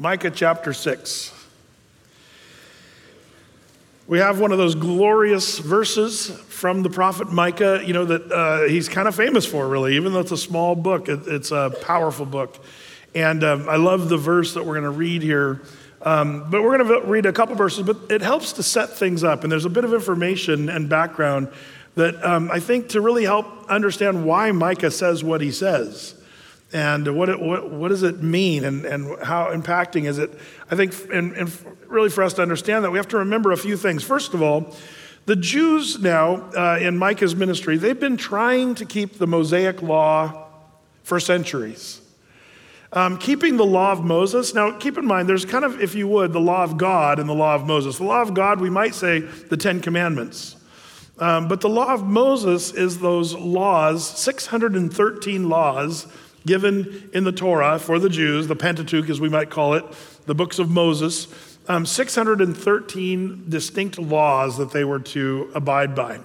Micah chapter 6. We have one of those glorious verses from the prophet Micah, you know, that uh, he's kind of famous for, really, even though it's a small book, it, it's a powerful book. And um, I love the verse that we're going to read here. Um, but we're going to read a couple verses, but it helps to set things up. And there's a bit of information and background that um, I think to really help understand why Micah says what he says and what, it, what, what, does it mean and, and how impacting is it? I think and, and, really for us to understand that we have to remember a few things. First of all the jews now uh, in micah's ministry they've been trying to keep the mosaic law for centuries. Um, keeping the law of moses now keep in mind there's kind of if you would the law of god and the law of moses. The law of god we might say the ten commandments. Um, but the law of moses is those laws 613 laws given in the Torah for the Jews, the Pentateuch, as we might call it, the books of Moses, um, 613 distinct laws that they were to abide by.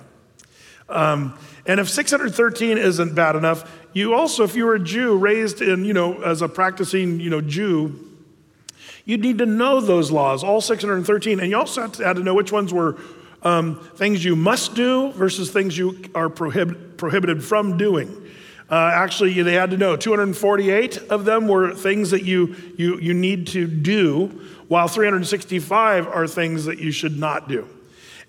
Um, and if 613 isn't bad enough, you also, if you were a Jew raised in, you know, as a practicing, you know, Jew, you'd need to know those laws, all 613. And you also had to, know which ones were um, things you must do versus things you are prohibit, prohibited from doing. Uh, actually, they had to know 248 of them were things that you, you, you need to do, while 365 are things that you should not do.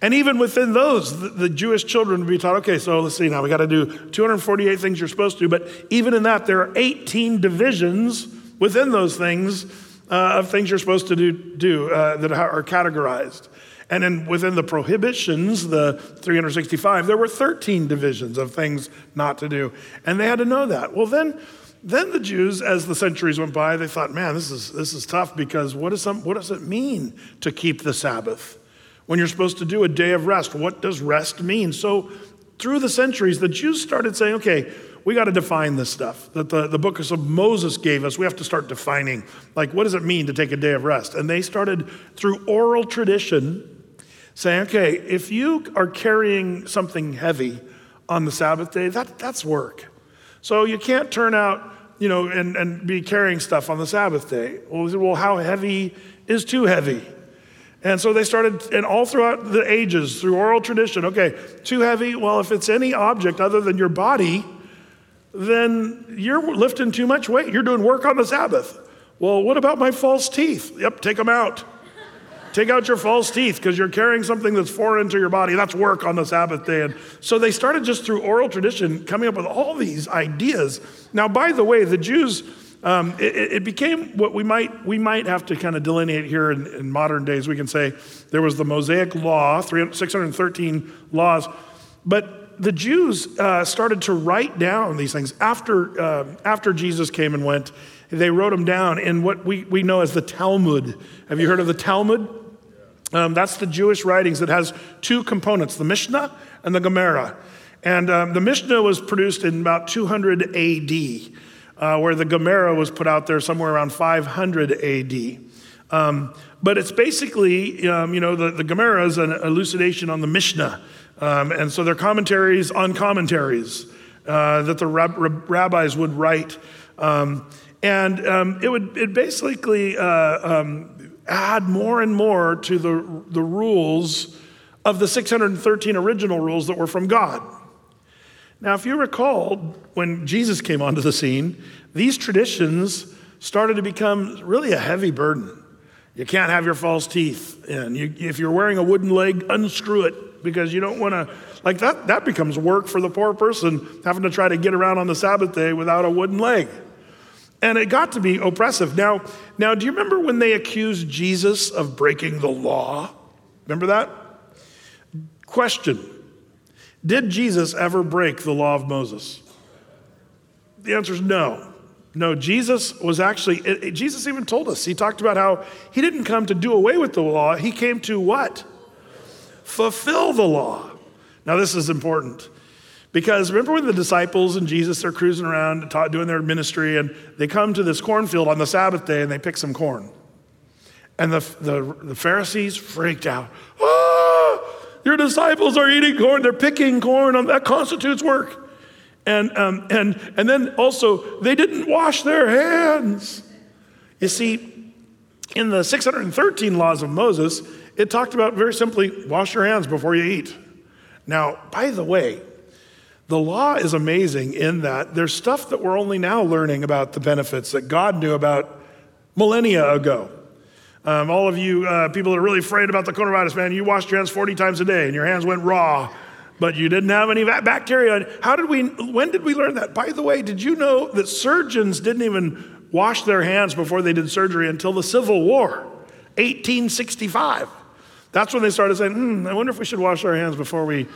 And even within those, the, the Jewish children would be taught okay, so let's see now, we got to do 248 things you're supposed to do, but even in that, there are 18 divisions within those things uh, of things you're supposed to do, do uh, that are categorized. And then within the prohibitions, the 365, there were 13 divisions of things not to do. And they had to know that. Well, then, then the Jews, as the centuries went by, they thought, man, this is, this is tough because what, is some, what does it mean to keep the Sabbath? When you're supposed to do a day of rest, what does rest mean? So through the centuries, the Jews started saying, okay, we got to define this stuff that the, the book of Moses gave us. We have to start defining, like, what does it mean to take a day of rest? And they started through oral tradition saying, okay, if you are carrying something heavy on the Sabbath day, that, that's work. So you can't turn out, you know, and, and be carrying stuff on the Sabbath day. Well, well, how heavy is too heavy? And so they started, and all throughout the ages, through oral tradition, okay, too heavy, well, if it's any object other than your body, then you're lifting too much weight. You're doing work on the Sabbath. Well, what about my false teeth? Yep, take them out. Take out your false teeth because you're carrying something that's foreign to your body. That's work on the Sabbath day. And so they started just through oral tradition coming up with all these ideas. Now, by the way, the Jews, um, it, it, became what we might, we might have to kind of delineate here in, in modern days. We can say there was the Mosaic law, 613 laws, but the Jews uh, started to write down these things after, uh, after Jesus came and went. They wrote them down in what we, we know as the Talmud. Have you heard of the Talmud? Um, that's the Jewish writings that has two components the Mishnah and the Gemara. And um, the Mishnah was produced in about 200 AD, uh, where the Gemara was put out there somewhere around 500 AD. Um, but it's basically, um, you know, the, the Gemara is an elucidation on the Mishnah. Um, and so they're commentaries on commentaries uh, that the rab- rabbis would write. Um, and it would it basically uh, add more and more to the, the rules of the 613 original rules that were from God. Now, if you recall, when Jesus came onto the scene, these traditions started to become really a heavy burden. You can't have your false teeth in. You, if you're wearing a wooden leg, unscrew it because you don't want to, like that, that becomes work for the poor person having to try to get around on the Sabbath day without a wooden leg. And it got to be oppressive. Now, now, do you remember when they accused Jesus of breaking the law? Remember that? Question Did Jesus ever break the law of Moses? The answer is no. No, Jesus was actually, it, it, Jesus even told us, he talked about how he didn't come to do away with the law, he came to what? Fulfill the law. Now, this is important. Because remember when the disciples and Jesus are cruising around doing their ministry, and they come to this cornfield on the Sabbath day and they pick some corn. And the, the, the Pharisees freaked out. Ah, your disciples are eating corn, they're picking corn, that constitutes work. And, um, and, and then also, they didn't wash their hands. You see, In the 613 laws of Moses, it talked about very simply wash your hands before you eat. Now, by the way, the law is amazing in that there's stuff that we're only now learning about the benefits that God knew about millennia ago. Um, all of you uh, people that are really afraid about the coronavirus, man, you washed your hands 40 times a day and your hands went raw, but you didn't have any bacteria. How did we, when did we learn that? By the way, did you know that surgeons didn't even wash their hands before they did surgery until the Civil War, 1865? That's when they started saying, hmm, I wonder if we should wash our hands before we,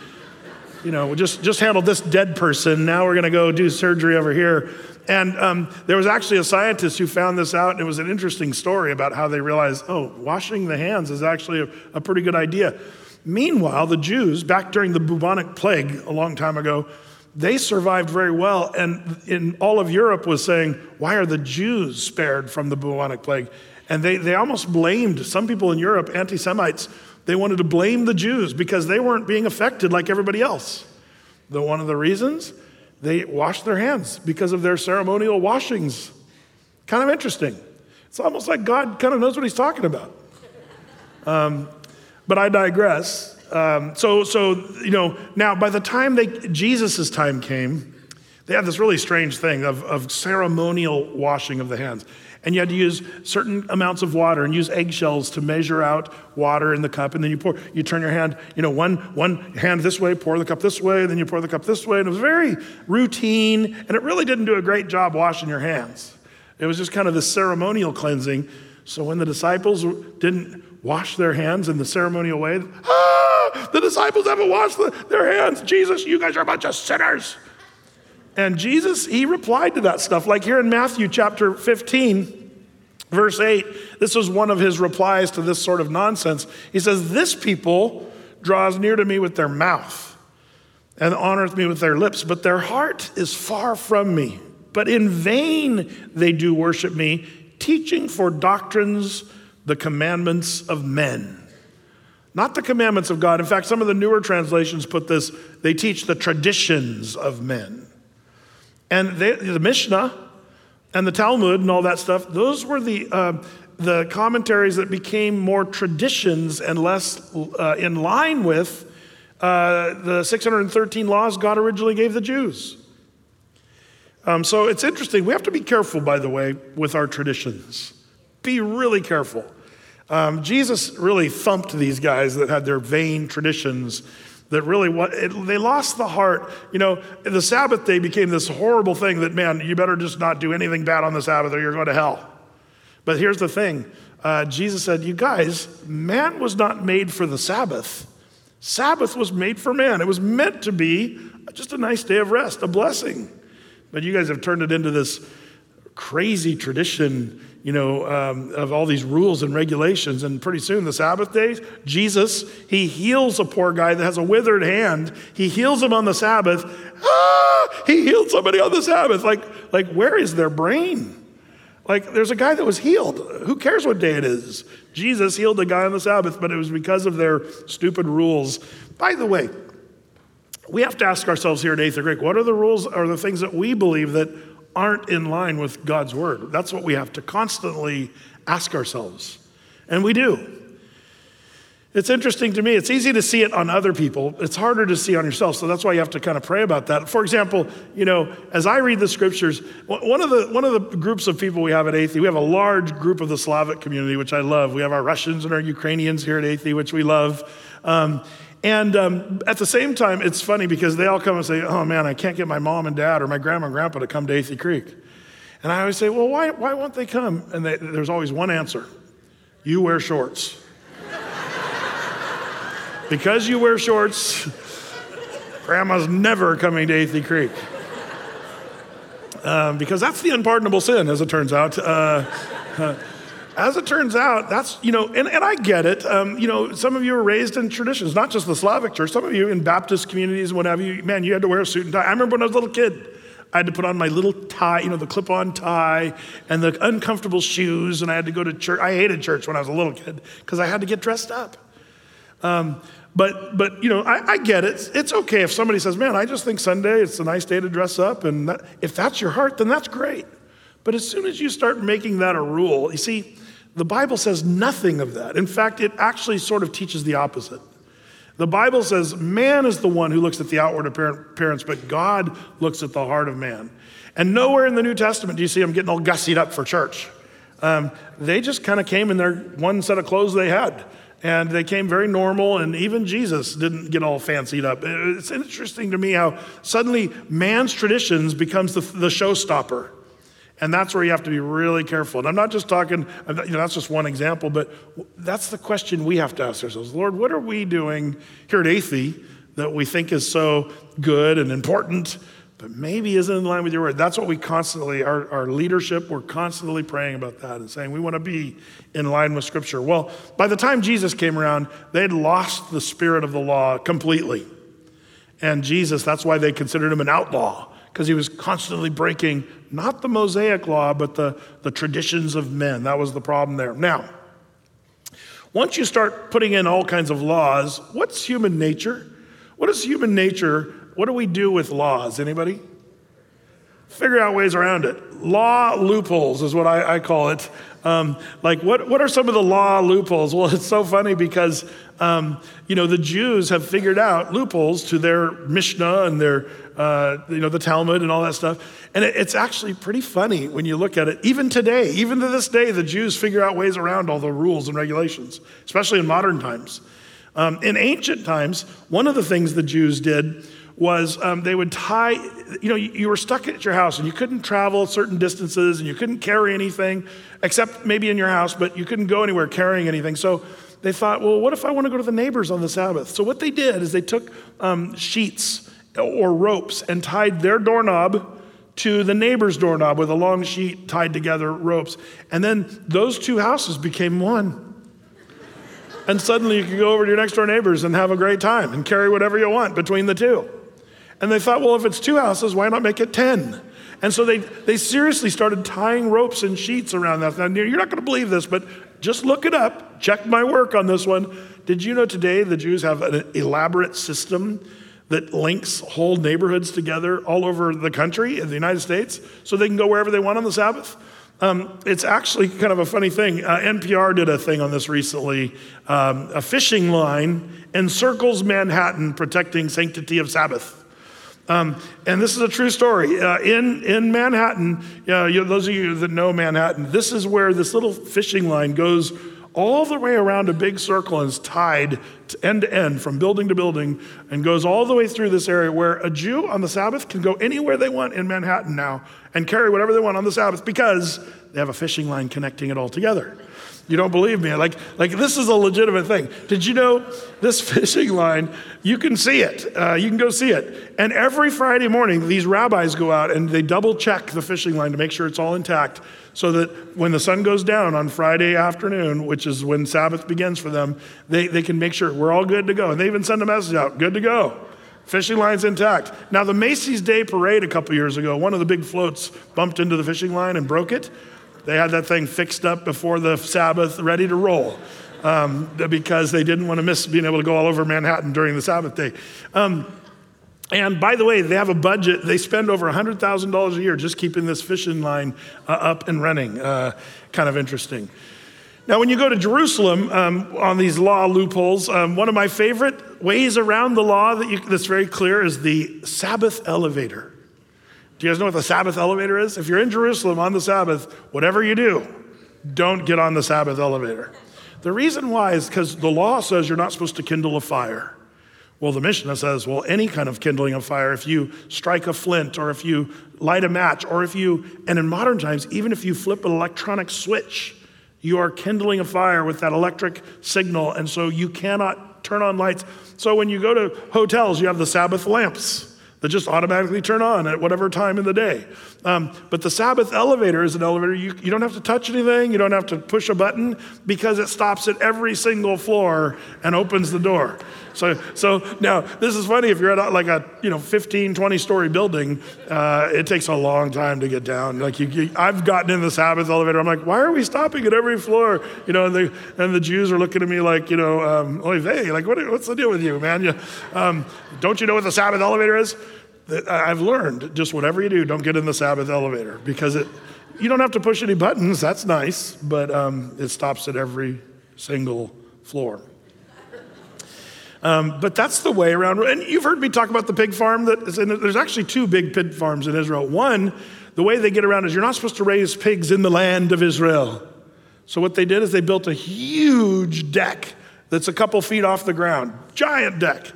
you know, just, just handle this dead person. Now we're going to go do surgery over here. And um, there was actually a scientist who found this out, and it was an interesting story about how they realized, oh, washing the hands is actually a, a pretty good idea. Meanwhile, the Jews, back during the bubonic plague a long time ago, they survived very well. And in all of Europe was saying, why are the Jews spared from the bubonic plague? And they, they almost blamed some people in Europe, anti Semites, they wanted to blame the Jews because they weren't being affected like everybody else. The, one of the reasons they washed their hands because of their ceremonial washings. Kind of interesting. It's almost like God kind of knows what he's talking about. Um, but I digress. Um, so, so, you know, now by the time Jesus' time came, they had this really strange thing of, of ceremonial washing of the hands. And you had to use certain amounts of water and use eggshells to measure out water in the cup. And then you pour, you turn your hand, you know, one, one hand this way, pour the cup this way, then you pour the cup this way. And it was very routine, and it really didn't do a great job washing your hands. It was just kind of this ceremonial cleansing. So when the disciples didn't wash their hands in the ceremonial way, ah, the disciples haven't washed the, their hands. Jesus, you guys are a bunch of sinners. And Jesus, he replied to that stuff. Like here in Matthew chapter 15, verse 8, this was one of his replies to this sort of nonsense. He says, This people draws near to me with their mouth and honoreth me with their lips, but their heart is far from me. But in vain they do worship me, teaching for doctrines the commandments of men. Not the commandments of God. In fact, some of the newer translations put this, they teach the traditions of men. And they, the Mishnah and the Talmud and all that stuff, those were the, uh, the commentaries that became more traditions and less uh, in line with uh, the 613 laws God originally gave the Jews. Um, so it's interesting. We have to be careful, by the way, with our traditions. Be really careful. Um, Jesus really thumped these guys that had their vain traditions that really what they lost the heart. You know the sabbath day became this horrible thing that man you better just not do anything bad on the sabbath or you're going to hell. But here's the thing. Uh, jesus said you guys man was not made for the sabbath. Sabbath was made for man. It was meant to be just a nice day of rest a blessing. But you guys have turned it into this crazy tradition you know, um, of all these rules and regulations. And pretty soon, the Sabbath days, Jesus, he heals a poor guy that has a withered hand. He heals him on the Sabbath. Ah, he healed somebody on the Sabbath. Like, like where is their brain? Like, there's a guy that was healed. Who cares what day it is? Jesus healed a guy on the Sabbath, but it was because of their stupid rules. By the way, we have to ask ourselves here at Athey Creek, what are the rules or the things that we believe that aren't in line with God's word. That's what we have to constantly ask ourselves. And we do. It's interesting to me. It's easy to see it on other people. It's harder to see on yourself. So that's why you have to kind of pray about that. For example, you know, as I read the scriptures, one of the one of the groups of people we have at Athey, we have a large group of the Slavic community, which I love. We have our Russians and our Ukrainians here at Athey, which we love. Um, and um, at the same time, it's funny because they all come and say, Oh man, I can't get my mom and dad or my grandma and grandpa to come to Athey Creek. And I always say, Well, why, why won't they come? And they, there's always one answer you wear shorts. because you wear shorts, grandma's never coming to Athey Creek. Um, because that's the unpardonable sin, as it turns out. Uh, as it turns out, that's, you know, and, and I get it. Um, you know, some of you were raised in traditions, not just the Slavic church, some of you in Baptist communities and you, man, you had to wear a suit and tie. I remember when I was a little kid, I had to put on my little tie, you know, the clip on tie and the uncomfortable shoes, and I had to go to church. I hated church when I was a little kid because I had to get dressed up. Um, but, but you know, I, I, get it. It's okay if somebody says, man, I just think Sunday, it's a nice day to dress up. And that, if that's your heart, then that's great. But as soon as you start making that a rule, you see, The Bible says nothing of that. In fact, it actually sort of teaches the opposite. The Bible says man is the one who looks at the outward appearance, but God looks at the heart of man. And nowhere in the New Testament do you see them getting all gussied up for church. Um, they just kind of came in their one set of clothes they had. And they came very normal, and even Jesus didn't get all fancied up. It's interesting to me how suddenly man's traditions becomes the, the showstopper. And that's where you have to be really careful. And I'm not just talking, you know, that's just one example, but that's the question we have to ask ourselves Lord, what are we doing here at Athey that we think is so good and important, but maybe isn't in line with your word? That's what we constantly, our, our leadership, we're constantly praying about that and saying we want to be in line with Scripture. Well, by the time Jesus came around, they'd lost the spirit of the law completely. And Jesus, that's why they considered him an outlaw because he was constantly breaking not the Mosaic law, but the, the traditions of men. That was the problem there. Now, once you start putting in all kinds of laws, what's human nature? What is human nature? What do we do with laws? Anybody? Figure out ways around it. Law loopholes is what I, I call it. Um, like, what, what are some of the law loopholes? Well, it's so funny because, um, you know, the Jews have figured out loopholes to their Mishnah and their, uh, you know, the Talmud and all that stuff. And it, it's actually pretty funny when you look at it. Even today, even to this day, the Jews figure out ways around all the rules and regulations, especially in modern times. Um, in ancient times, one of the things the Jews did was um, they would tie, you know, you, you, were stuck at your house and you couldn't travel certain distances and you couldn't carry anything except maybe in your house, but you couldn't go anywhere carrying anything. So they thought, well, what if I want to go to the neighbors on the Sabbath? So what they did is they took um, sheets or ropes and tied their doorknob to the neighbor's doorknob with a long sheet tied together ropes. And then those two houses became one. And suddenly you could go over to your next door neighbors and have a great time and carry whatever you want between the two. And they thought, well, if it's two houses, why not make it 10? And so they, they seriously started tying ropes and sheets around that. Now, you're not going to believe this, but just look it up. Check my work on this one. Did you know today the Jews have an elaborate system that links whole neighborhoods together all over the country in the United States so they can go wherever they want on the Sabbath? Um, it's actually kind of a funny thing. Uh, NPR did a thing on this recently. Um, a fishing line encircles Manhattan, protecting sanctity of Sabbath. Um, and this is a true story. Uh, in, in Manhattan, uh, you know, those of you that know Manhattan, this is where this little fishing line goes all the way around a big circle and is tied to end to end from building to building and goes all the way through this area where a Jew on the Sabbath can go anywhere they want in Manhattan now and carry whatever they want on the Sabbath because they have a fishing line connecting it all together. You don't believe me? Like, like this is a legitimate thing. Did you know this fishing line? You can see it. Uh, you can go see it. And every Friday morning, these rabbis go out and they double check the fishing line to make sure it's all intact, so that when the sun goes down on Friday afternoon, which is when Sabbath begins for them, they, they can make sure we're all good to go. And they even send a message out, good to go. Fishing line's intact. Now, the Macy's Day Parade a couple years ago, one of the big floats bumped into the fishing line and broke it. They had that thing fixed up before the Sabbath, ready to roll, um, because they didn't want to miss being able to go all over Manhattan during the Sabbath day. Um, and by the way, they have a budget. They spend over $100,000 a year just keeping this fishing line uh, up and running. Uh, kind of interesting. Now, when you go to Jerusalem um, on these law loopholes, um, one of my favorite ways around the law that you, that's very clear is the Sabbath elevator. Do you guys know what the Sabbath elevator is? If you're in Jerusalem on the Sabbath, whatever you do, don't get on the Sabbath elevator. The reason why is because the law says you're not supposed to kindle a fire. Well, the Mishnah says, well, any kind of kindling of fire, if you strike a flint or if you light a match or if you, and in modern times, even if you flip an electronic switch, you are kindling a fire with that electric signal, and so you cannot turn on lights. So when you go to hotels, you have the Sabbath lamps that just automatically turn on at whatever time in the day. Um, but the Sabbath elevator is an elevator. You, you don't have to touch anything, you don't have to push a button because it stops at every single floor and opens the door. So, so now this is funny if you're at like a you know 15, 20 story building, uh, it takes a long time to get down. Like you, you, I've gotten in the Sabbath elevator. I'm like, why are we stopping at every floor? You know, and the and the Jews are looking at me like, you know, um, hey, like what, what's the deal with you, man? You, um, don't you know what the Sabbath elevator is? I've learned just whatever you do, don't get in the Sabbath elevator because it, You don't have to push any buttons, that's nice, but um, it stops at every single floor. Um, but that's the way around. And you've heard me talk about the pig farm. That is in, there's actually two big pig farms in Israel. One, the way they get around is you're not supposed to raise pigs in the land of Israel. So what they did is they built a huge deck that's a couple feet off the ground, giant deck.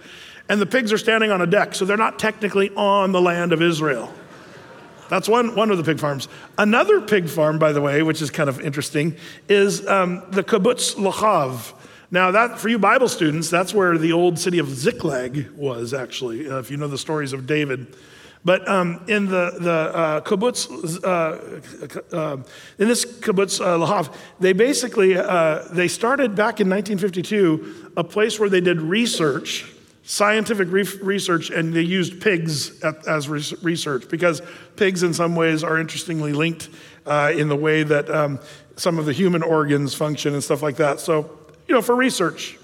And the pigs are standing on a deck, so they're not technically on the land of Israel. That's one, one of the pig farms. Another pig farm, by the way, which is kind of interesting, is um, the kibbutz Lahav. Now, that for you Bible students, that's where the old city of Ziklag was, actually, uh, if you know the stories of David. But um, in the, the uh, kibbutz, uh, uh, in this kibbutz uh, Lahav, they basically, uh, they started back in 1952 a place where they did research, scientific re- research, and they used pigs at, as re- research because pigs in some ways are interestingly linked uh, in the way that um, some of the human organs function and stuff like that. So, you know, for research.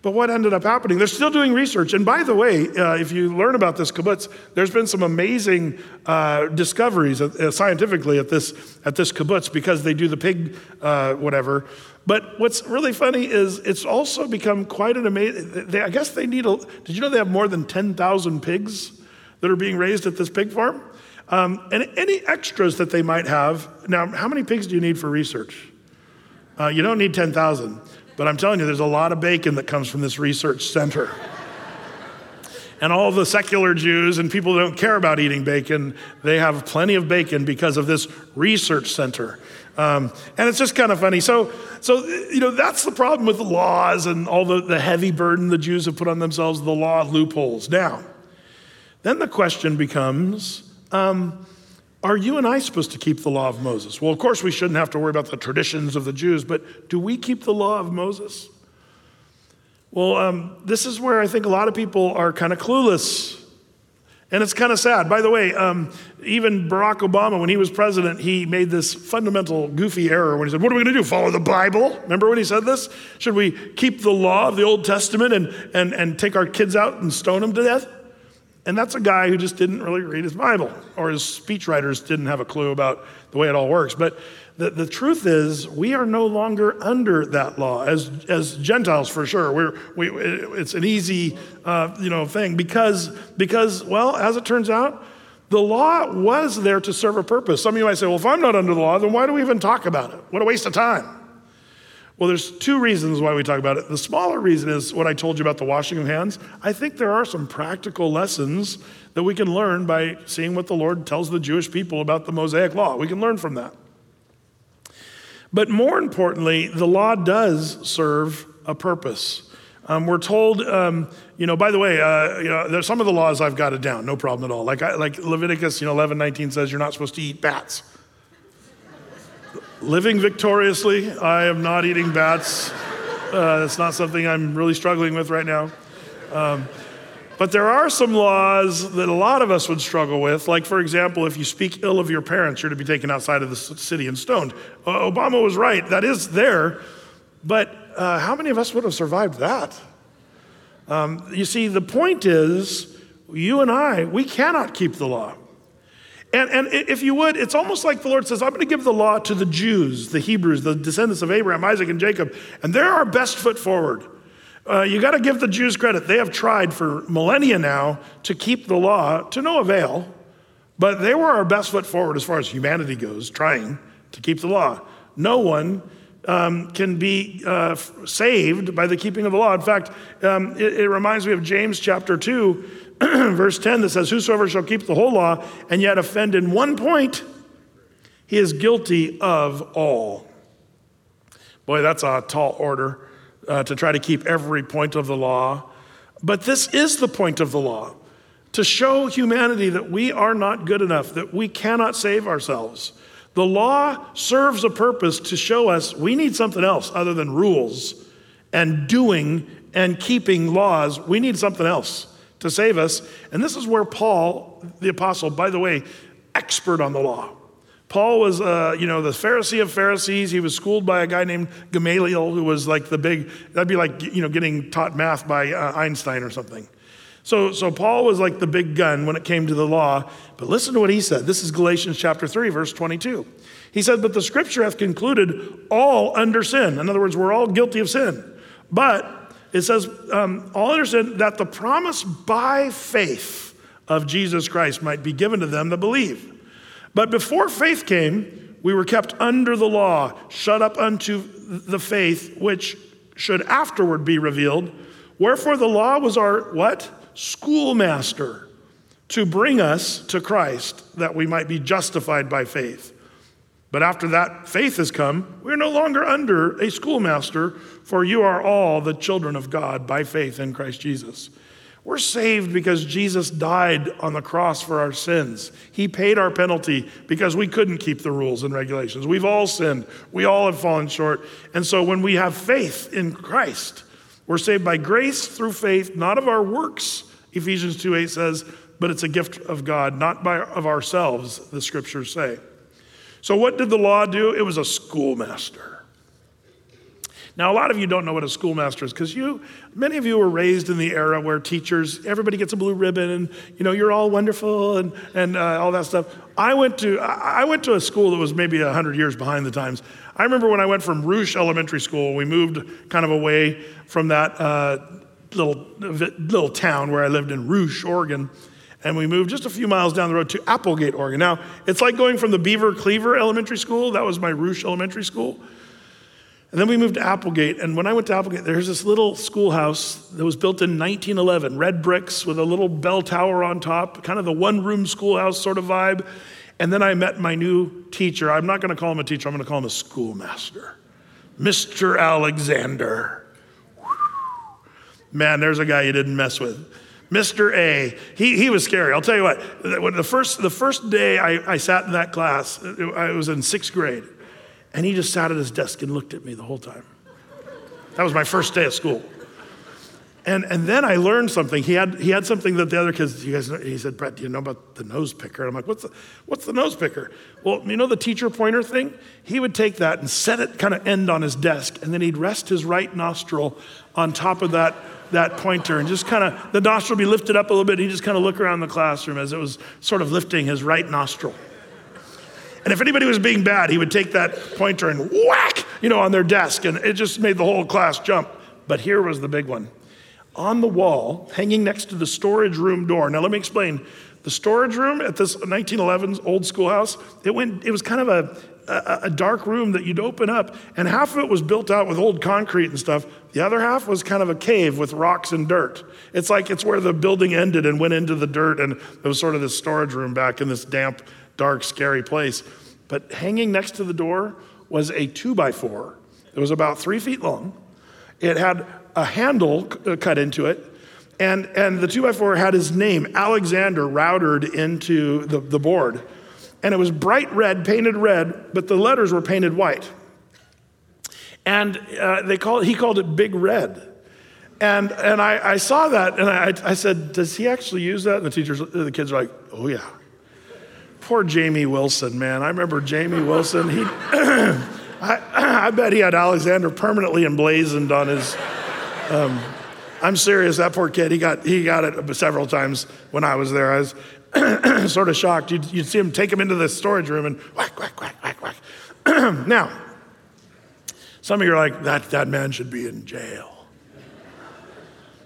But what ended up happening? They're still doing research. And by the way, uh, if you learn about this kibbutz, there's been some amazing uh, discoveries uh, scientifically at this, at this kibbutz because they do the pig uh, whatever. But what's really funny is it's also become quite an amazing. I guess they need a. Did you know they have more than 10,000 pigs that are being raised at this pig farm? Um, and any extras that they might have. Now, how many pigs do you need for research? Uh, you don't need 10,000. But I'm telling you, there's a lot of bacon that comes from this research center. and all the secular Jews and people who don't care about eating bacon, they have plenty of bacon because of this research center. Um, and it's just kind of funny. So, so, you know, that's the problem with the laws and all the, the heavy burden the Jews have put on themselves, the law loopholes. Now, then the question becomes um, are you and I supposed to keep the law of Moses? Well, of course, we shouldn't have to worry about the traditions of the Jews, but do we keep the law of Moses? Well, um, this is where I think a lot of people are kind of clueless. And it's kind of sad. By the way, um, even Barack Obama, when he was president, he made this fundamental goofy error when he said, What are we going to do? Follow the Bible? Remember when he said this? Should we keep the law of the Old Testament and, and, and take our kids out and stone them to death? And that's a guy who just didn't really read his Bible, or his speechwriters didn't have a clue about the way it all works. But the, the truth is, we are no longer under that law as, as Gentiles for sure. We're, we, it's an easy uh, you know, thing because, because, well, as it turns out, the law was there to serve a purpose. Some of you might say, well, if I'm not under the law, then why do we even talk about it? What a waste of time. Well, there's two reasons why we talk about it. The smaller reason is what I told you about the washing of hands. I think there are some practical lessons that we can learn by seeing what the Lord tells the Jewish people about the Mosaic law. We can learn from that. But more importantly, the law does serve a purpose. Um, we're told, um, you know, by the way, uh, you know, there's some of the laws I've got it down, no problem at all. Like, I, like Leviticus, you know, 11, 19 says you're not supposed to eat bats living victoriously. I am not eating bats. Uh, it's not something I'm really struggling with right now. Um, but there are some laws that a lot of us would struggle with. Like, for example, if you speak ill of your parents, you're to be taken outside of the city and stoned. Uh, Obama was right, that is there. But uh, how many of us would have survived that? Um, you see, the point is, you and I, we cannot keep the law. And, and if you would, it's almost like the Lord says, I'm going to give the law to the Jews, the Hebrews, the descendants of Abraham, Isaac, and Jacob, and they're our best foot forward. Uh, you got to give the Jews credit. They have tried for millennia now to keep the law to no avail, but they were our best foot forward as far as humanity goes, trying to keep the law. No one um, can be uh, saved by the keeping of the law. In fact, um, it, it reminds me of James chapter 2 verse 10 that says, Whosoever shall keep the whole law and yet offend in one point, he is guilty of all. Boy, that's a tall order uh, to try to keep every point of the law. But this is the point of the law to show humanity that we are not good enough, that we cannot save ourselves. The law serves a purpose to show us we need something else other than rules and doing and keeping laws. We need something else to save us. And this is where Paul, the apostle, by the way, expert on the law. Paul was, uh, you know, the Pharisee of Pharisees. He was schooled by a guy named Gamaliel, who was like the big, that'd be like, you know, getting taught math by uh, Einstein or something. So, so Paul was like the big gun when it came to the law. But listen to what he said. This is Galatians chapter 3, verse 22. He said, But the scripture hath concluded all under sin. In other words, we're all guilty of sin. But it says, um, all under sin, that the promise by faith of Jesus Christ might be given to them that believe. But before faith came, we were kept under the law, shut up unto the faith which should afterward be revealed. Wherefore the law was our what? Schoolmaster to bring us to Christ that we might be justified by faith. But after that faith has come, we're no longer under a schoolmaster, for you are all the children of God by faith in Christ Jesus. We're saved because Jesus died on the cross for our sins. He paid our penalty because we couldn't keep the rules and regulations. We've all sinned, we all have fallen short. And so when we have faith in Christ, we're saved by grace through faith, not of our works, Ephesians 2 8 says, but it's a gift of God, not by, of ourselves, the scriptures say. So, what did the law do? It was a schoolmaster. Now, a lot of you don't know what a schoolmaster is because you, many of you were raised in the era where teachers, everybody gets a blue ribbon and, you know, you're all wonderful and, and uh, all that stuff. I went, to, I went to a school that was maybe 100 years behind the times. I remember when I went from Ruch Elementary School, we moved kind of away from that uh, little, little town where I lived in Ruch, Oregon and we moved just a few miles down the road to Applegate, Oregon. Now, it's like going from the Beaver Cleaver Elementary School, that was my Ruch Elementary School, and then we moved to Applegate. And when I went to Applegate, there's this little schoolhouse that was built in 1911, red bricks with a little bell tower on top, kind of the one room schoolhouse sort of vibe. And then I met my new teacher. I'm not going to call him a teacher, I'm going to call him a schoolmaster, Mr. Alexander. Man, there's a guy you didn't mess with. Mr. A, he, he was scary. I'll tell you what, the first, the first day I, I sat in that class, I was in sixth grade. And he just sat at his desk and looked at me the whole time. That was my first day of school. And, and then I learned something. He had, he had something that the other kids, you guys know, he said, Brett, do you know about the nose picker? And I'm like, what's the, what's the nose picker? Well, you know the teacher pointer thing? He would take that and set it kind of end on his desk, and then he'd rest his right nostril on top of that, that pointer, and just kind of, the nostril would be lifted up a little bit, and he'd just kind of look around the classroom as it was sort of lifting his right nostril. And if anybody was being bad, he would take that pointer and whack, you know, on their desk. And it just made the whole class jump. But here was the big one. On the wall, hanging next to the storage room door. Now, let me explain. The storage room at this 1911's old schoolhouse, it, went, it was kind of a, a, a, dark room that you'd open up, and half of it was built out with old concrete and stuff. The other half was kind of a cave with rocks and dirt. It's like it's where the building ended and went into the dirt, and it was sort of this storage room back in this damp dark, scary place. But hanging next to the door was a two by four. It was about three feet long. It had a handle uh, cut into it. And, and the two by four had his name, Alexander, routed into the, the board. And it was bright red, painted red, but the letters were painted white. And uh, they called, he called it Big Red. And, and I, I saw that and I, I said, Does he actually use that? And the teachers, the kids are like, Oh, yeah. Poor Jamie Wilson, man. I remember Jamie Wilson. He, I, I, bet he had Alexander permanently emblazoned on his. Um, I'm serious. That poor kid. He got he got it several times when I was there. I was sort of shocked. You'd, you'd, see him take him into the storage room and whack whack whack whack whack. now, some of you are like, that that man should be in jail.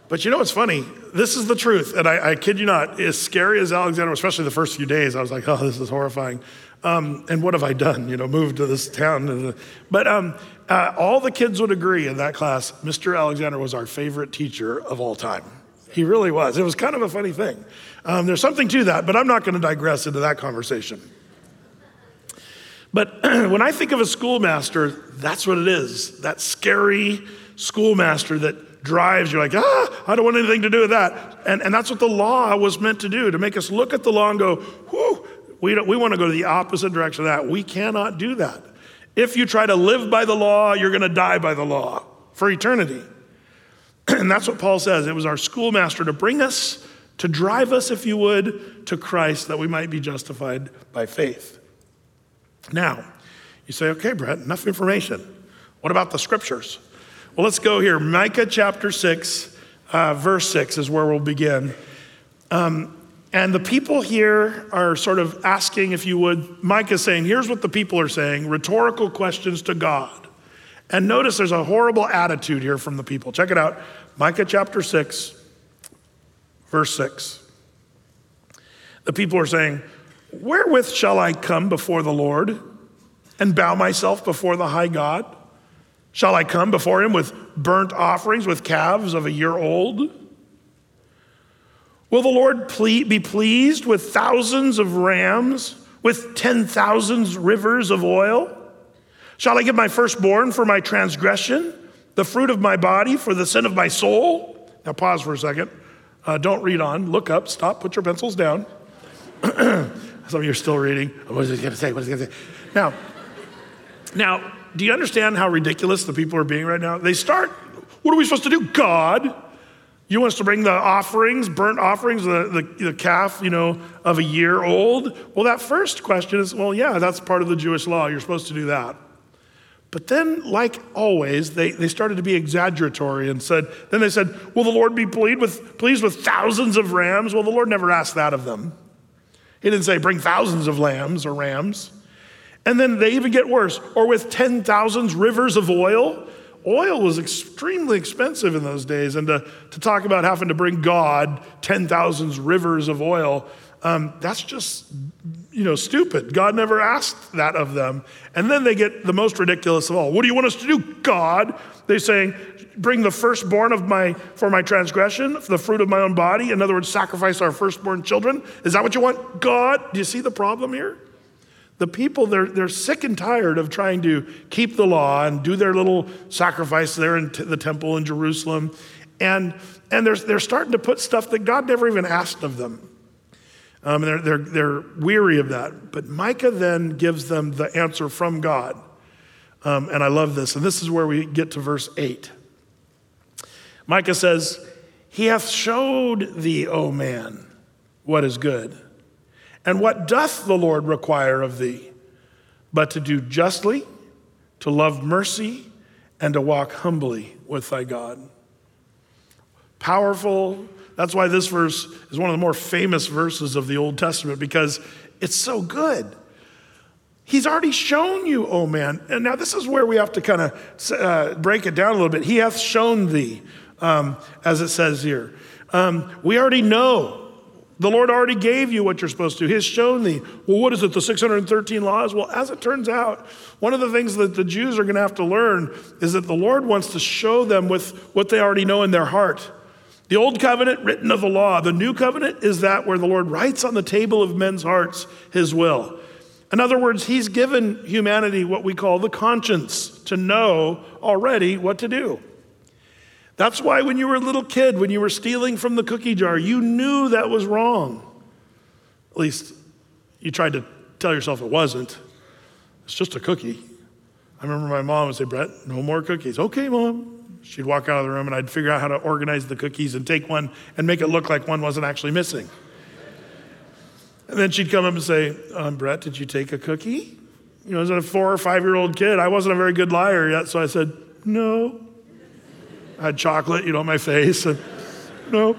But you know what's funny? This is the truth, and I, I kid you not, as scary as Alexander, especially the first few days, I was like, oh, this is horrifying. Um, and what have I done? You know, moved to this town. But um, uh, all the kids would agree in that class, Mr. Alexander was our favorite teacher of all time. He really was. It was kind of a funny thing. Um, there's something to that, but I'm not going to digress into that conversation. But when I think of a schoolmaster, that's what it is that scary schoolmaster that drives you like, ah, I don't want anything to do with that. And, and that's what the law was meant to do, to make us look at the law and go, whew, we, we want to go to the opposite direction of that. We cannot do that. If you try to live by the law, you're going to die by the law for eternity. and that's what Paul says. It was our schoolmaster to bring us, to drive us, if you would, to Christ that we might be justified by faith. Now, you say, okay, Brett, enough information. What about the scriptures? Well, let's go here. Micah chapter 6, uh, verse 6 is where we'll begin. Um, And the people here are sort of asking, if you would, Micah saying, here's what the people are saying rhetorical questions to God. And notice there's a horrible attitude here from the people. Check it out Micah chapter 6, verse 6. The people are saying, Wherewith shall I come before the Lord and bow myself before the high God? Shall I come before him with burnt offerings, with calves of a year old? Will the Lord be pleased with thousands of rams, with ten thousands rivers of oil? Shall I give my firstborn for my transgression, the fruit of my body for the sin of my soul? Now, pause for a second. Uh, don't read on. Look up, stop, put your pencils down. Some of you are still reading. What is he going to say? What is he going to say? Now, now, do you understand how ridiculous the people are being right now? They start, what are we supposed to do? God, you want us to bring the offerings, burnt offerings, the, the, the, calf, you know, of a year old? Well, that first question is, well, yeah, that's part of the Jewish law. You're supposed to do that. But then, like always, they, they started to be exaggeratory and said, then they said, Will the Lord be pleased with, pleased with thousands of rams? Well, the Lord never asked that of them. He didn't say, Bring thousands of lambs or rams. And then they even get worse, or with 10,000 rivers of oil. Oil was extremely expensive in those days, and to, to talk about having to bring God 10,000 rivers of oil, um, that's just, you know, stupid. God never asked that of them. And then they get the most ridiculous of all. What do you want us to do, God? They're saying, bring the firstborn of my for my transgression, the fruit of my own body. In other words, sacrifice our firstborn children. Is that what you want, God? Do you see the problem here? The people, they're, they're sick and tired of trying to keep the law and do their little sacrifice there in t- the temple in Jerusalem. And, and they're, they're starting to put stuff that God never even asked of them. Um, they're, they're, they're weary of that. But Micah then gives them the answer from God. Um, and I love this. And this is where we get to verse 8. Micah says, He hath showed thee, O man, what is good. And what doth the Lord require of thee? But to do justly, to love mercy, and to walk humbly with thy God. Powerful. That's why this verse is one of the more famous verses of the Old Testament because it's so good. He's already shown you, oh man. And now this is where we have to kind of uh, break it down a little bit. He hath shown thee, um, as it says here. Um, we already know the Lord already gave you what you're supposed to. He has shown thee. Well, what is it, the 613 laws? Well, as it turns out, one of the things that the Jews are going to have to learn is that the Lord wants to show them with what they already know in their heart. The old covenant, written of the law. The new covenant is that where the Lord writes on the table of men's hearts his will. In other words, he's given humanity what we call the conscience to know already what to do. That's why when you were a little kid, when you were stealing from the cookie jar, you knew that was wrong. At least you tried to tell yourself it wasn't. It's just a cookie. I remember my mom would say, Brett, no more cookies. Okay, mom. She'd walk out of the room and I'd figure out how to organize the cookies and take one and make it look like one wasn't actually missing. And then she'd come up and say, um, Brett, did you take a cookie? You know, as a four or five year old kid, I wasn't a very good liar yet, so I said, no. Had chocolate, you know, on my face. And, no.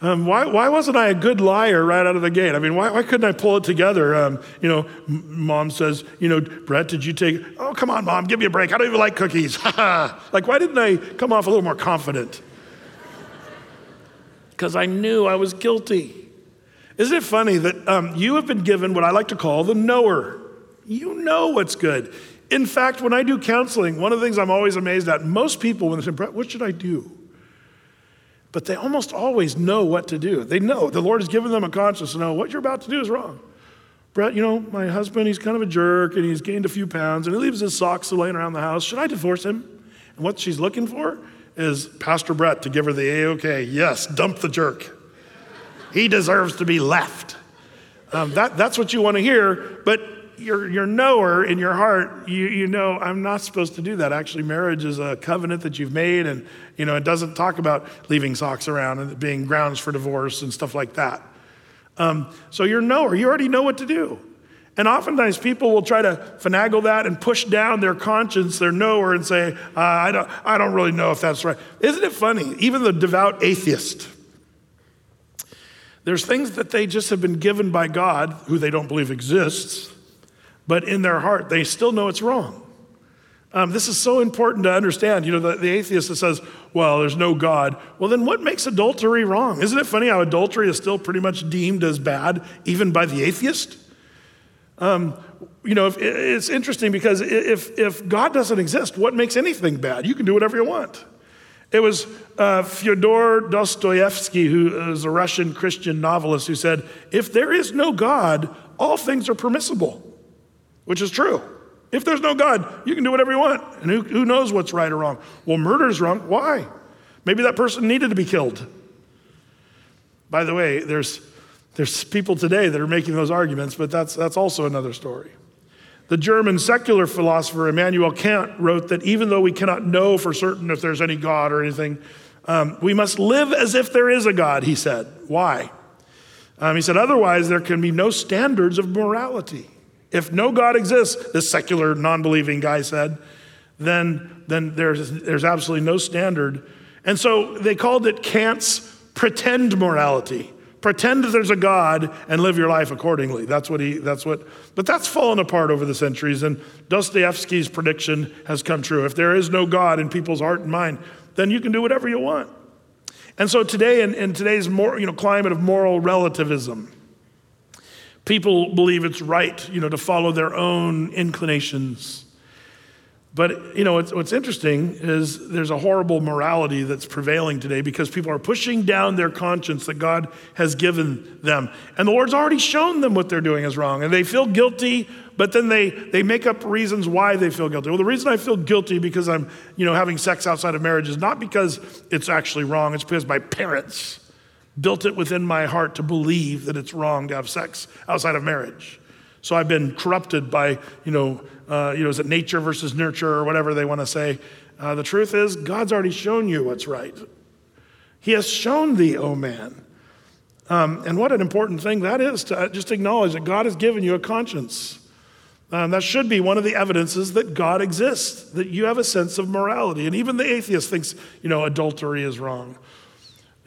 Um, why, why wasn't I a good liar right out of the gate? I mean, why, why couldn't I pull it together? Um, you know, mom says, you know, Brett, did you take, oh, come on, mom, give me a break. I don't even like cookies. like, why didn't I come off a little more confident? Because I knew I was guilty. Isn't it funny that um, you have been given what I like to call the knower? You know what's good. In fact, when I do counseling, one of the things I'm always amazed at, most people, when they say, what should I do? But they almost always know what to do. They know. The Lord has given them a conscience to know what you're about to do is wrong. Brett, you know, my husband, he's kind of a jerk and he's gained a few pounds and he leaves his socks laying around the house. Should I divorce him? And what she's looking for is Pastor Brett to give her the A-OK. Yes, dump the jerk. He deserves to be left. Um, that, that's what you want to hear. But your, your knower in your heart, you, you know, I'm not supposed to do that. Actually, marriage is a covenant that you've made, and, you know, it doesn't talk about leaving socks around and being grounds for divorce and stuff like that. Um, so you're knower, you already know what to do. And oftentimes people will try to finagle that and push down their conscience, their knower, and say, uh, I, don't, I don't really know if that's right. Isn't it funny? Even the devout atheist, There's things that they just have been given by God, who they don't believe exists, but in their heart, they still know it's wrong. Um, this is so important to understand. You know, the, the atheist that says, well, there's no God. Well, then what makes adultery wrong? Isn't it funny how adultery is still pretty much deemed as bad, even by the atheist? Um, you know, if, it's interesting because if, if God doesn't exist, what makes anything bad? You can do whatever you want. It was uh, Fyodor Dostoevsky, who is a Russian Christian novelist, who said, If there is no God, all things are permissible, which is true. If there's no God, you can do whatever you want. And who, who knows what's right or wrong? Well, murder is wrong. Why? Maybe that person needed to be killed. By the way, there's, there's people today that are making those arguments, but that's, that's also another story. The German secular philosopher Immanuel Kant wrote that even though we cannot know for certain if there's any God or anything, um, we must live as if there is a God, he said. Why? Um, he said, otherwise, there can be no standards of morality. If no God exists, this secular, non believing guy said, then, then there's, there's absolutely no standard. And so they called it Kant's pretend morality. Pretend that there's a God and live your life accordingly. That's what he, that's what, but that's fallen apart over the centuries. And Dostoevsky's prediction has come true. If there is no God in people's heart and mind, then you can do whatever you want. And so today, in, in today's more, you know, climate of moral relativism, People believe it's right, you know, to follow their own inclinations. But, you know, what's, interesting is there's a horrible morality that's prevailing today because people are pushing down their conscience that God has given them. And the Lord's already shown them what they're doing is wrong. And they feel guilty, but then they, they make up reasons why they feel guilty. Well, the reason I feel guilty because I'm, you know, having sex outside of marriage is not because it's actually wrong. It's because my parents built it within my heart to believe that it's wrong to have sex outside of marriage. So I've been corrupted by, you know, uh, you know, is it nature versus nurture or whatever they want to say? Uh, the truth is, God's already shown you what's right. He has shown thee, O oh man. Um, and what an important thing that is to just acknowledge that God has given you a conscience. Um, that should be one of the evidences that God exists, that you have a sense of morality. And even the atheist thinks, you know, adultery is wrong.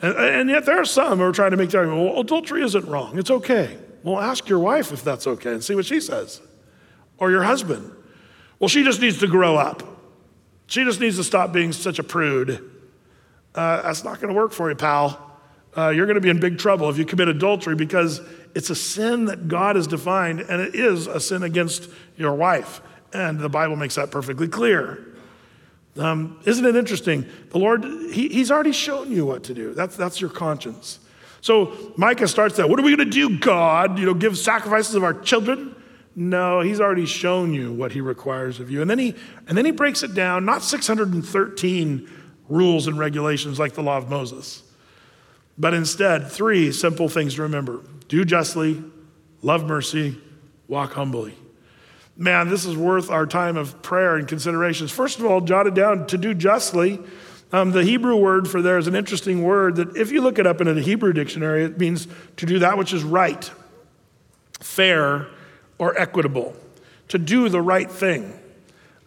And, and yet there are some who are trying to make the argument, well, adultery isn't wrong. It's okay. Well, ask your wife if that's okay and see what she says. Or your husband. Well, she just needs to grow up. She just needs to stop being such a prude. Uh, that's not going to work for you, pal. Uh, you're going to be in big trouble if you commit adultery because it's a sin that God has defined, and it is a sin against your wife. And the Bible makes that perfectly clear. Um, isn't it interesting? The Lord, he, He's already shown you what to do. That's, that's your conscience. So Micah starts that. What are we going to do, God? You know, give sacrifices of our children? No, He's already shown you what He requires of you. And then He, and then he breaks it down, not 613 rules and regulations like the law of Moses, but instead three simple things to remember do justly, love mercy, walk humbly man, this is worth our time of prayer and considerations. First of all, jot it down to do justly. Um, the Hebrew word for there is an interesting word that, if you look it up in a Hebrew dictionary, it means to do that which is right, fair, or equitable, to do the right thing.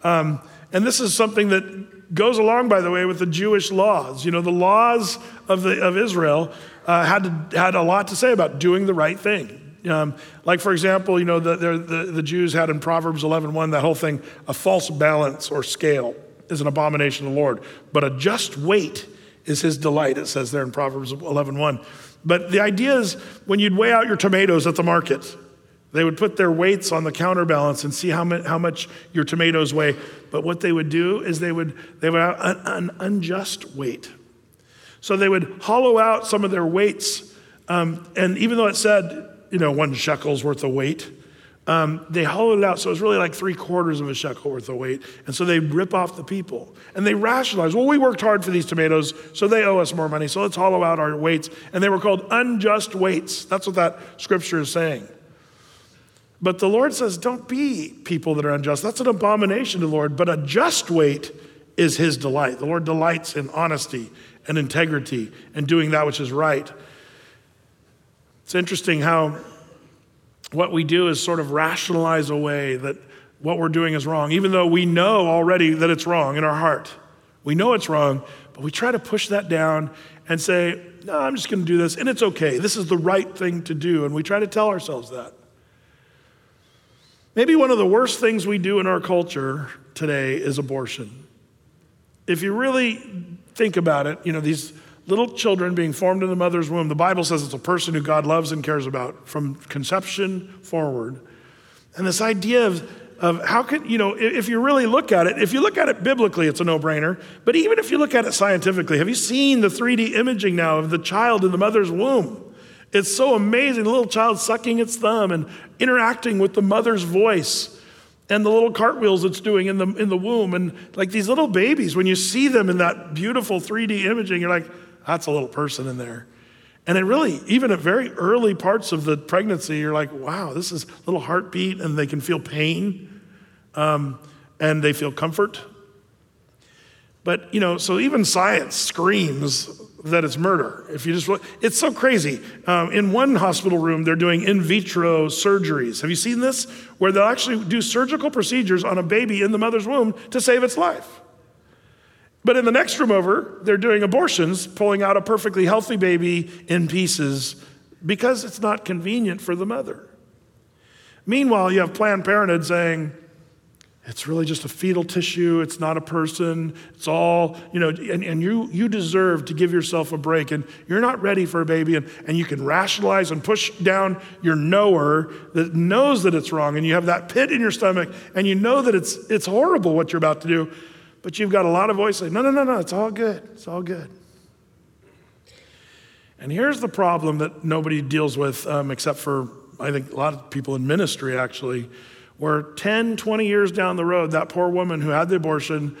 Um, and this is something that goes along, by the way, with the Jewish laws. You know, the laws of, the, of Israel uh, had, to, had a lot to say about doing the right thing, um, like, for example, you know, the, the, the Jews had in Proverbs 11.1 that whole thing, a false balance or scale is an abomination to the Lord, but a just weight is his delight, it says there in Proverbs 11.1. But the idea is when you'd weigh out your tomatoes at the market, they would put their weights on the counterbalance and see how, much, how much your tomatoes weigh. But what they would do is they would, they would have an, an unjust weight. So they would hollow out some of their weights. Um, and even though it said you know, one shekel's worth of weight. Um, they hollowed it out, so it was really like three quarters of a shekel worth of weight. And so they rip off the people. And they rationalize, well, we worked hard for these tomatoes, so they owe us more money, so let's hollow out our weights. And they were called unjust weights. That's what that scripture is saying. But the Lord says, don't be people that are unjust. That's an abomination to the Lord. But a just weight is his delight. The Lord delights in honesty and integrity and doing that which is right. It's interesting how what we do is sort of rationalize away that what we're doing is wrong, even though we know already that it's wrong in our heart. We know it's wrong, but we try to push that down and say, no, I'm just going to do this, and it's okay. This is the right thing to do. And we try to tell ourselves that. Maybe one of the worst things we do in our culture today is abortion. If you really think about it, you know, these little children being formed in the mother's womb, the Bible says it's a person who God loves and cares about from conception forward. And this idea of, of how can, you know, if you really look at it, if you look at it biblically, it's a no brainer. But even if you look at it scientifically, have you seen the 3D imaging now of the child in the mother's womb? It's so amazing. The little child sucking its thumb and interacting with the mother's voice and the little cartwheels it's doing in the, in the womb. And like these little babies, when you see them in that beautiful 3D imaging, you're like, that's a little person in there. And it really, even at very early parts of the pregnancy, you're like, wow, this is a little heartbeat, and they can feel pain um, and they feel comfort. But, you know, so even science screams that it's murder. If you just, it's so crazy. Um, in one hospital room, they're doing in vitro surgeries. Have you seen this? Where they'll actually do surgical procedures on a baby in the mother's womb to save its life. But in the next room over, they're doing abortions, pulling out a perfectly healthy baby in pieces because it's not convenient for the mother. Meanwhile, you have Planned Parenthood saying, it's really just a fetal tissue. It's not a person. It's all, you know, and, and you, you deserve to give yourself a break. And you're not ready for a baby. And, and you can rationalize and push down your knower that knows that it's wrong. And you have that pit in your stomach and you know that it's, it's horrible what you're about to do. But you've got a lot of voices saying, no, no, no, no, it's all good. It's all good. And here's the problem that nobody deals with um, except for, I think, a lot of people in ministry actually, where 10, 20 years down the road, that poor woman who had the abortion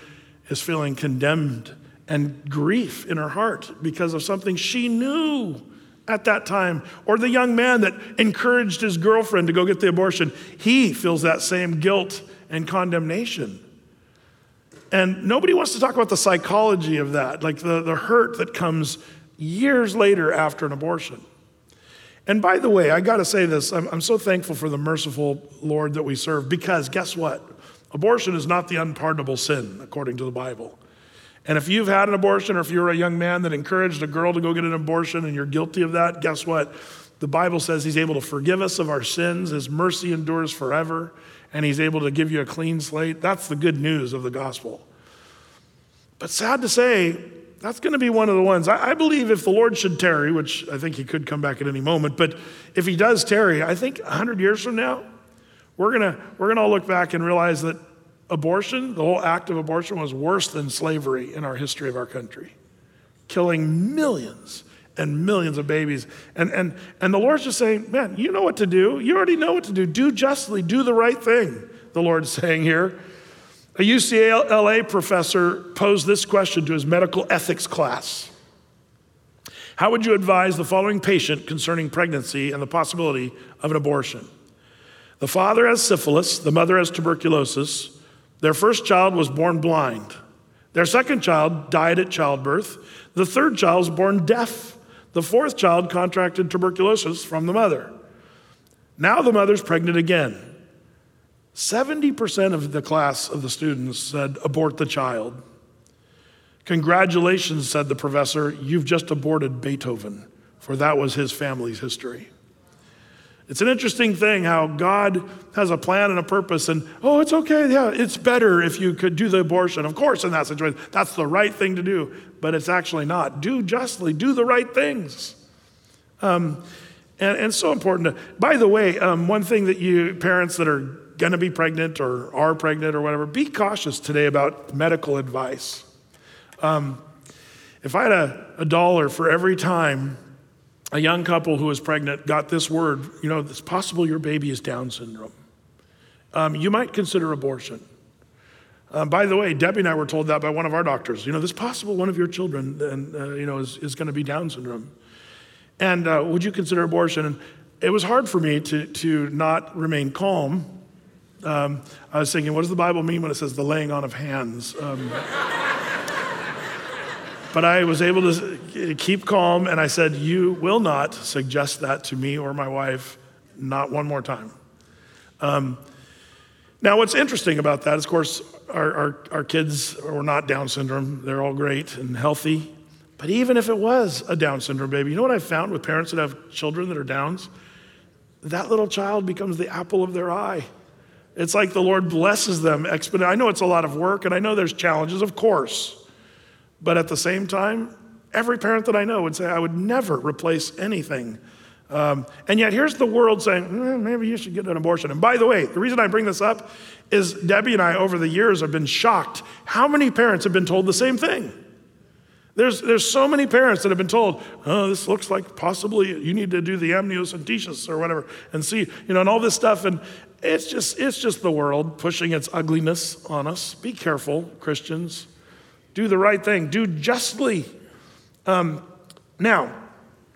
is feeling condemned and grief in her heart because of something she knew at that time. Or the young man that encouraged his girlfriend to go get the abortion, he feels that same guilt and condemnation. And nobody wants to talk about the psychology of that, like the, the hurt that comes years later after an abortion. And by the way, I got to say this I'm, I'm so thankful for the merciful Lord that we serve because guess what? Abortion is not the unpardonable sin, according to the Bible. And if you've had an abortion or if you're a young man that encouraged a girl to go get an abortion and you're guilty of that, guess what? The Bible says he's able to forgive us of our sins, his mercy endures forever and he's able to give you a clean slate. That's the good news of the gospel. But sad to say, that's going to be one of the ones. I, believe if the Lord should tarry, which I think he could come back at any moment, but if he does tarry, I think 100 years from now, we're going to we're going to all look back and realize that abortion, the whole act of abortion, was worse than slavery in our history of our country, killing millions and millions of babies. And, and, and the Lord's just saying, man, you know what to do. You already know what to do. Do justly, do the right thing, the Lord's saying here. A UCLA professor posed this question to his medical ethics class How would you advise the following patient concerning pregnancy and the possibility of an abortion? The father has syphilis, the mother has tuberculosis. Their first child was born blind. Their second child died at childbirth. The third child was born deaf. The fourth child contracted tuberculosis from the mother. Now the mother's pregnant again. 70% of the class of the students said, abort the child. Congratulations, said the professor, you've just aborted Beethoven, for that was his family's history. It's an interesting thing how God has a plan and a purpose, and oh, it's okay, yeah, it's better if you could do the abortion. Of course, in that situation, that's the right thing to do but it's actually not. Do justly, do the right things. Um, and, and so important. To, by the way, um, one thing that you parents that are going to be pregnant or are pregnant or whatever, be cautious today about medical advice. Um, if I had a, a dollar for every time a young couple who was pregnant got this word, you know, it's possible your baby is Down syndrome, um, you might consider abortion. Um, by the way, Debbie and I were told that by one of our doctors. You know, this possible one of your children, and uh, you know, is, is going to be Down syndrome. And uh, would you consider abortion? And it was hard for me to to not remain calm. Um, I was thinking, what does the Bible mean when it says the laying on of hands? But I was able to keep calm, and I said, "You will not suggest that to me or my wife, not one more time." Um, now, what's interesting about that is, of course, our, our, our kids are not Down syndrome. They're all great and healthy. But even if it was a Down syndrome baby, you know what I've found with parents that have children that are Downs? That little child becomes the apple of their eye. It's like the Lord blesses them exponentially. I know it's a lot of work and I know there's challenges, of course. But at the same time, every parent that I know would say, I would never replace anything. Um, and yet, here's the world saying, eh, maybe you should get an abortion. And by the way, the reason I bring this up is Debbie and I, over the years, have been shocked how many parents have been told the same thing. There's, there's so many parents that have been told, oh, this looks like possibly you need to do the amniocentesis or whatever and see, you know, and all this stuff. And it's just, it's just the world pushing its ugliness on us. Be careful, Christians. Do the right thing, do justly. Um, now,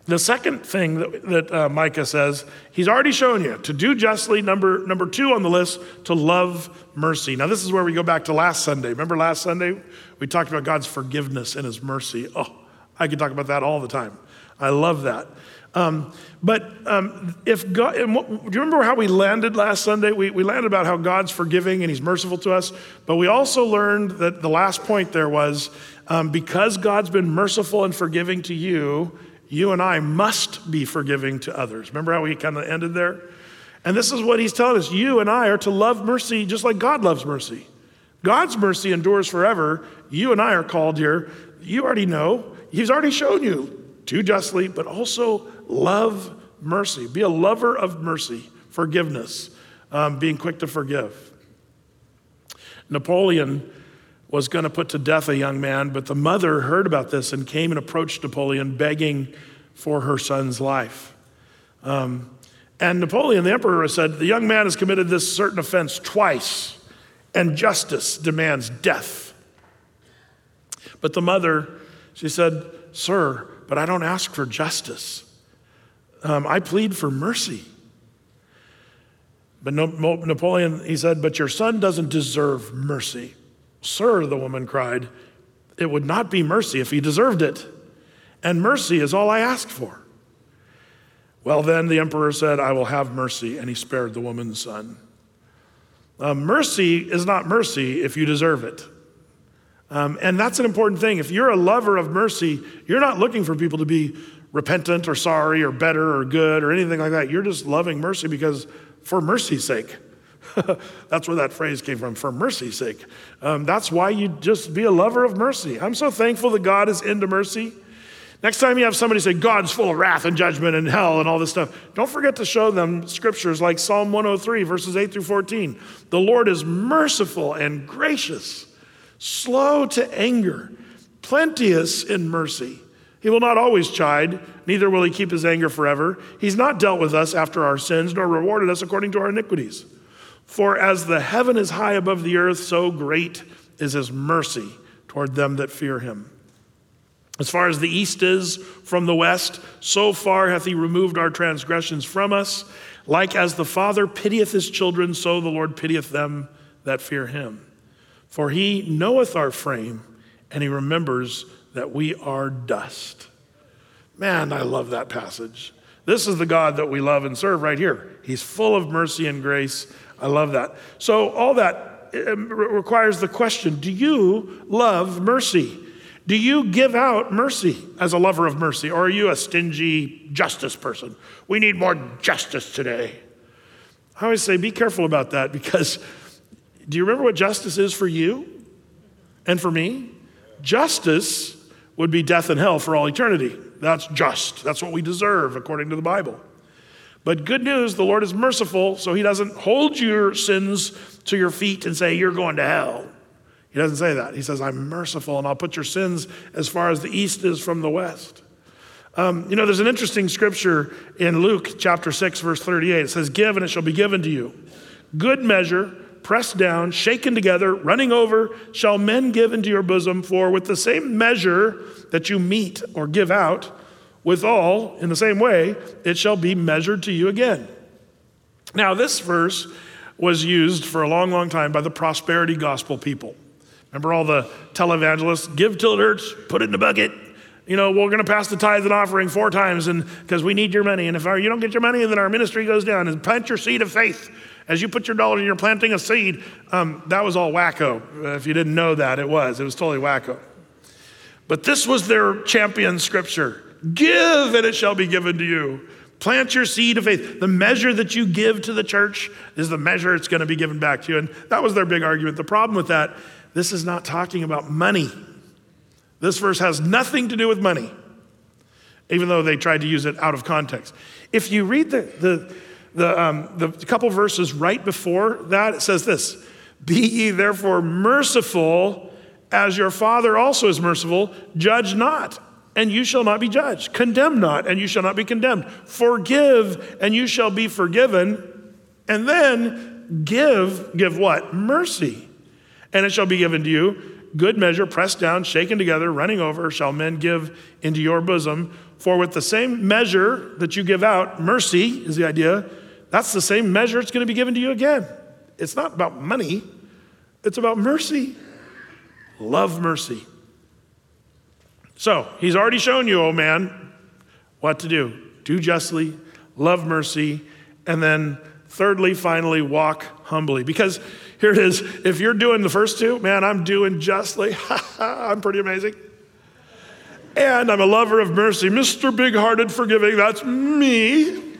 the second thing that, that uh, Micah says, he's already shown you to do justly. Number, number two on the list, to love mercy. Now, this is where we go back to last Sunday. Remember last Sunday? We talked about God's forgiveness and his mercy. Oh, I could talk about that all the time. I love that. Um, but um, if God, what, do you remember how we landed last Sunday? We, we landed about how God's forgiving and He's merciful to us. But we also learned that the last point there was um, because God's been merciful and forgiving to you, you and I must be forgiving to others. Remember how we kind of ended there? And this is what he's telling us you and I are to love mercy just like God loves mercy. God's mercy endures forever. You and I are called here. You already know. He's already shown you too justly, but also love mercy. Be a lover of mercy, forgiveness, um, being quick to forgive. Napoleon was going to put to death a young man, but the mother heard about this and came and approached Napoleon begging for her son's life. Um, and Napoleon, the emperor, said, The young man has committed this certain offense twice, and justice demands death. But the mother, she said, Sir, but I don't ask for justice. Um, I plead for mercy. But Napoleon, he said, But your son doesn't deserve mercy. Sir, the woman cried, it would not be mercy if he deserved it. And mercy is all I ask for. Well, then the emperor said, I will have mercy, and he spared the woman's son. Uh, mercy is not mercy if you deserve it. Um, and that's an important thing. If you're a lover of mercy, you're not looking for people to be repentant or sorry or better or good or anything like that. You're just loving mercy because, for mercy's sake. that's where that phrase came from, for mercy's sake. Um, that's why you just be a lover of mercy. I'm so thankful that God is into mercy. Next time you have somebody say, God's full of wrath and judgment and hell and all this stuff, don't forget to show them scriptures like Psalm 103, verses 8 through 14. The Lord is merciful and gracious, slow to anger, plenteous in mercy. He will not always chide, neither will he keep his anger forever. He's not dealt with us after our sins, nor rewarded us according to our iniquities. For as the heaven is high above the earth, so great is his mercy toward them that fear him. As far as the east is from the west, so far hath he removed our transgressions from us. Like as the Father pitieth his children, so the Lord pitieth them that fear him. For he knoweth our frame, and he remembers that we are dust. Man, I love that passage. This is the God that we love and serve right here. He's full of mercy and grace. I love that. So, all that um, requires the question Do you love mercy? Do you give out mercy as a lover of mercy? Or are you a stingy justice person? We need more justice today. I always say, be careful about that because do you remember what justice is for you and for me? Justice would be death and hell for all eternity. That's just. That's what we deserve according to the Bible. But good news, the Lord is merciful, so He doesn't hold your sins to your feet and say, You're going to hell. He doesn't say that. He says, I'm merciful and I'll put your sins as far as the east is from the west. Um, you know, there's an interesting scripture in Luke chapter 6, verse 38. It says, Give and it shall be given to you. Good measure, pressed down, shaken together, running over, shall men give into your bosom. For with the same measure that you meet or give out, Withal, in the same way, it shall be measured to you again. Now, this verse was used for a long, long time by the prosperity gospel people. Remember all the televangelists? Give till it hurts, put it in the bucket. You know, we're going to pass the tithe and offering four times and because we need your money. And if our, you don't get your money, then our ministry goes down. And plant your seed of faith. As you put your dollar you're planting a seed, um, that was all wacko. If you didn't know that, it was. It was totally wacko. But this was their champion scripture Give, and it shall be given to you. Plant your seed of faith. The measure that you give to the church is the measure it's going to be given back to you. And that was their big argument. The problem with that, this is not talking about money. This verse has nothing to do with money, even though they tried to use it out of context. If you read the, the, the, um, the couple verses right before that, it says this Be ye therefore merciful as your Father also is merciful, judge not and you shall not be judged. Condemn not, and you shall not be condemned. Forgive, and you shall be forgiven. And then give, give what? Mercy. And it shall be given to you. Good measure, pressed down, shaken together, running over, shall men give into your bosom. For with the same measure that you give out, mercy is the idea, that's the same measure it's going to be given to you again. It's not about money, it's about mercy. Love mercy. So he's already shown you, oh man, what to do. Do justly, love mercy, and then thirdly, finally, walk humbly. Because here it is if you're doing the first two, man, I'm doing justly, I'm pretty amazing. And I'm a lover of mercy, Mr. Big hearted, forgiving, that's me.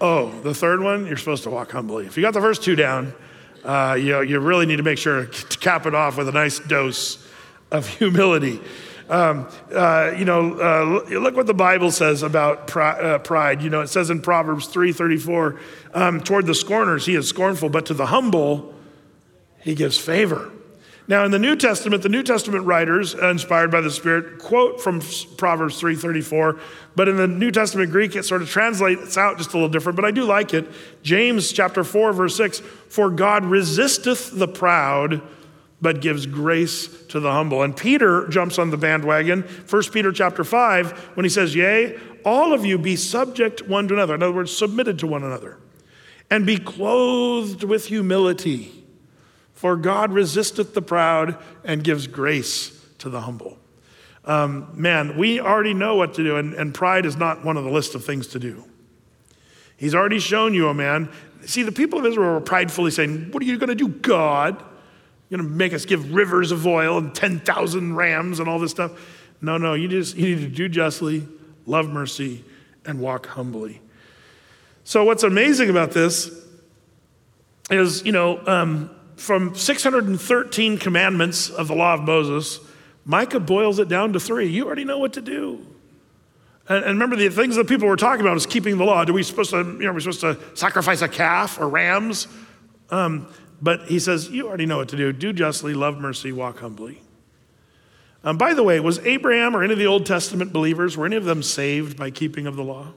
Oh, the third one, you're supposed to walk humbly. If you got the first two down, uh, you, you really need to make sure to cap it off with a nice dose of humility. Um, uh, you know, uh, look what the Bible says about uh, pride. You know, it says in Proverbs 3:34, um, toward the scorners he is scornful, but to the humble he gives favor. Now, in the New Testament, the New Testament writers, uh, inspired by the Spirit, quote from Proverbs 3:34, but in the New Testament Greek, it sort of translates out just a little different, but I do like it. James chapter 4, verse 6, for God resisteth the proud but gives grace to the humble. And Peter jumps on the bandwagon, 1 Peter chapter 5, when he says, Yea, all of you be subject one to another. In other words, submitted to one another. And be clothed with humility. For God resisteth the proud and gives grace to the humble. Um, man, we already know what to do, and, and pride is not one of the list of things to do. He's already shown you, a man. See, the people of Israel were pridefully saying, What are you going to do, God? You're going to make us give rivers of oil and 10,000 rams and all this stuff. No, no, you just you need to do justly, love mercy, and walk humbly. So, what's amazing about this is, you know, um, from 613 commandments of the law of Moses, Micah boils it down to three. You already know what to do. And, and remember, the things that people were talking about is keeping the law. Do we supposed to, you know, are we supposed to sacrifice a calf or rams? Um, but he says, You already know what to do. Do justly, love mercy, walk humbly. Um, by the way, was Abraham or any of the Old Testament believers, were any of them saved by keeping of the law?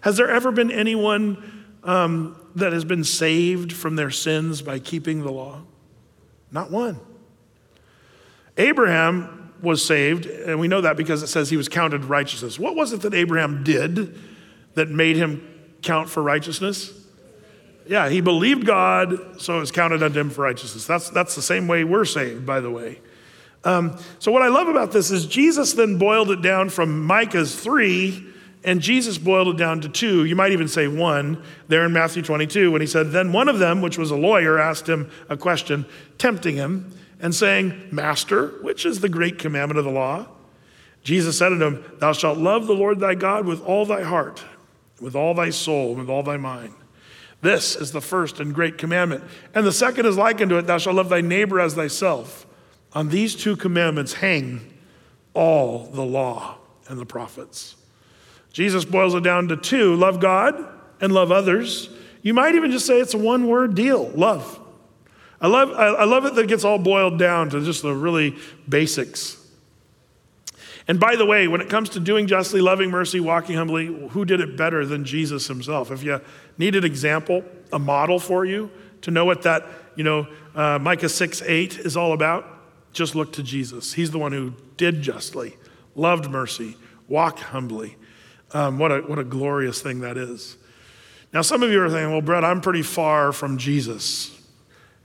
Has there ever been anyone um, that has been saved from their sins by keeping the law? Not one. Abraham was saved, and we know that because it says he was counted righteousness. What was it that Abraham did that made him count for righteousness? Yeah, he believed God, so it was counted unto him for righteousness. That's, that's the same way we're saved, by the way. Um, so, what I love about this is Jesus then boiled it down from Micah's three, and Jesus boiled it down to two. You might even say one there in Matthew 22 when he said, Then one of them, which was a lawyer, asked him a question, tempting him, and saying, Master, which is the great commandment of the law? Jesus said unto him, Thou shalt love the Lord thy God with all thy heart, with all thy soul, with all thy mind. This is the first and great commandment. And the second is likened to it Thou shalt love thy neighbor as thyself. On these two commandments hang all the law and the prophets. Jesus boils it down to two love God and love others. You might even just say it's a one word deal love. I love, I love it that it gets all boiled down to just the really basics. And by the way, when it comes to doing justly, loving mercy, walking humbly, who did it better than Jesus himself? If you need an example, a model for you to know what that, you know, uh, Micah 6 8 is all about, just look to Jesus. He's the one who did justly, loved mercy, walked humbly. Um, what, a, what a glorious thing that is. Now, some of you are thinking, well, Brett, I'm pretty far from Jesus.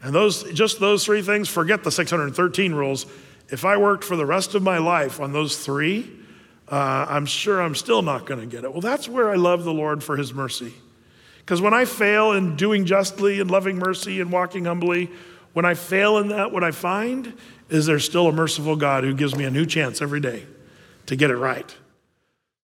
And those, just those three things, forget the 613 rules if I worked for the rest of my life on those three, uh, I'm sure I'm still not going to get it. Well, that's where I love the Lord for his mercy. Because when I fail in doing justly and loving mercy and walking humbly, when I fail in that, what I find is there still a merciful God who gives me a new chance every day to get it right.